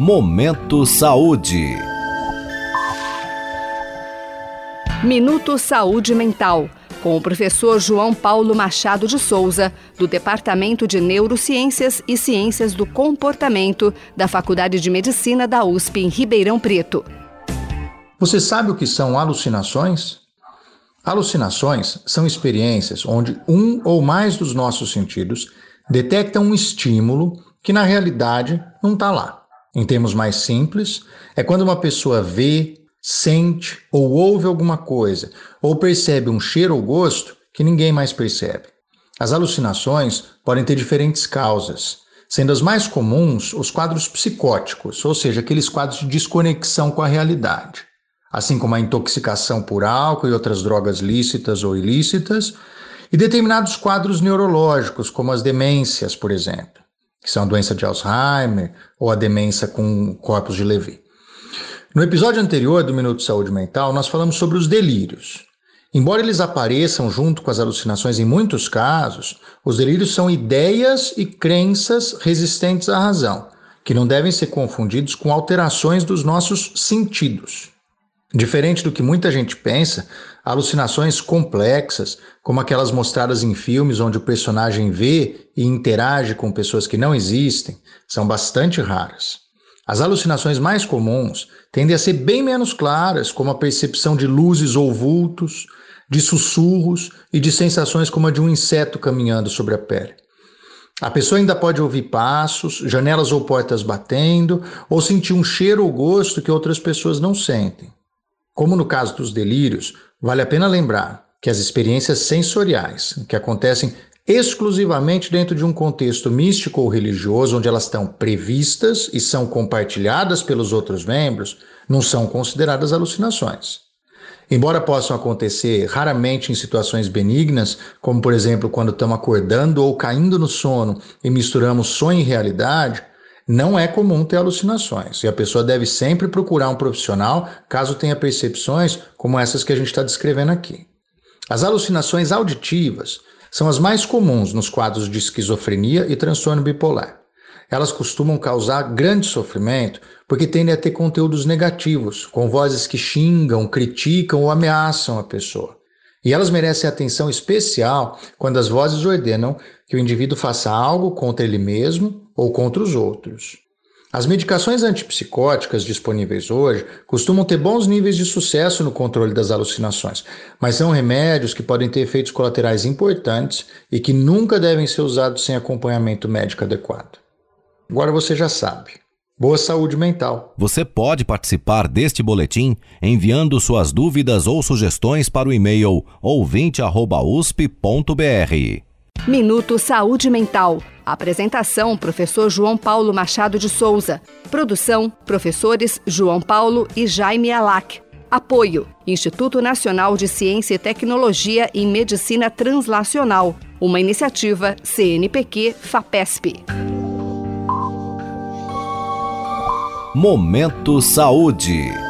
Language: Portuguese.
Momento Saúde. Minuto Saúde Mental, com o professor João Paulo Machado de Souza, do Departamento de Neurociências e Ciências do Comportamento da Faculdade de Medicina da USP em Ribeirão Preto. Você sabe o que são alucinações? Alucinações são experiências onde um ou mais dos nossos sentidos detectam um estímulo que na realidade não está lá. Em termos mais simples, é quando uma pessoa vê, sente ou ouve alguma coisa, ou percebe um cheiro ou gosto que ninguém mais percebe. As alucinações podem ter diferentes causas, sendo as mais comuns os quadros psicóticos, ou seja, aqueles quadros de desconexão com a realidade, assim como a intoxicação por álcool e outras drogas lícitas ou ilícitas, e determinados quadros neurológicos, como as demências, por exemplo que são a doença de Alzheimer ou a demência com corpos de Levy. No episódio anterior do Minuto de Saúde Mental, nós falamos sobre os delírios. Embora eles apareçam junto com as alucinações em muitos casos, os delírios são ideias e crenças resistentes à razão, que não devem ser confundidos com alterações dos nossos sentidos. Diferente do que muita gente pensa, alucinações complexas, como aquelas mostradas em filmes onde o personagem vê e interage com pessoas que não existem, são bastante raras. As alucinações mais comuns tendem a ser bem menos claras, como a percepção de luzes ou vultos, de sussurros e de sensações como a de um inseto caminhando sobre a pele. A pessoa ainda pode ouvir passos, janelas ou portas batendo, ou sentir um cheiro ou gosto que outras pessoas não sentem. Como no caso dos delírios, vale a pena lembrar que as experiências sensoriais, que acontecem exclusivamente dentro de um contexto místico ou religioso, onde elas estão previstas e são compartilhadas pelos outros membros, não são consideradas alucinações. Embora possam acontecer raramente em situações benignas, como por exemplo quando estamos acordando ou caindo no sono e misturamos sonho e realidade, não é comum ter alucinações e a pessoa deve sempre procurar um profissional caso tenha percepções como essas que a gente está descrevendo aqui. As alucinações auditivas são as mais comuns nos quadros de esquizofrenia e transtorno bipolar. Elas costumam causar grande sofrimento porque tendem a ter conteúdos negativos, com vozes que xingam, criticam ou ameaçam a pessoa. E elas merecem atenção especial quando as vozes ordenam que o indivíduo faça algo contra ele mesmo ou contra os outros. As medicações antipsicóticas disponíveis hoje costumam ter bons níveis de sucesso no controle das alucinações, mas são remédios que podem ter efeitos colaterais importantes e que nunca devem ser usados sem acompanhamento médico adequado. Agora você já sabe. Boa saúde mental. Você pode participar deste boletim enviando suas dúvidas ou sugestões para o e-mail ouvinte@usp.br. Minuto Saúde Mental. Apresentação: Professor João Paulo Machado de Souza. Produção: Professores João Paulo e Jaime Alac. Apoio: Instituto Nacional de Ciência e Tecnologia em Medicina Translacional. Uma iniciativa CNPq-FAPESP. Momento Saúde.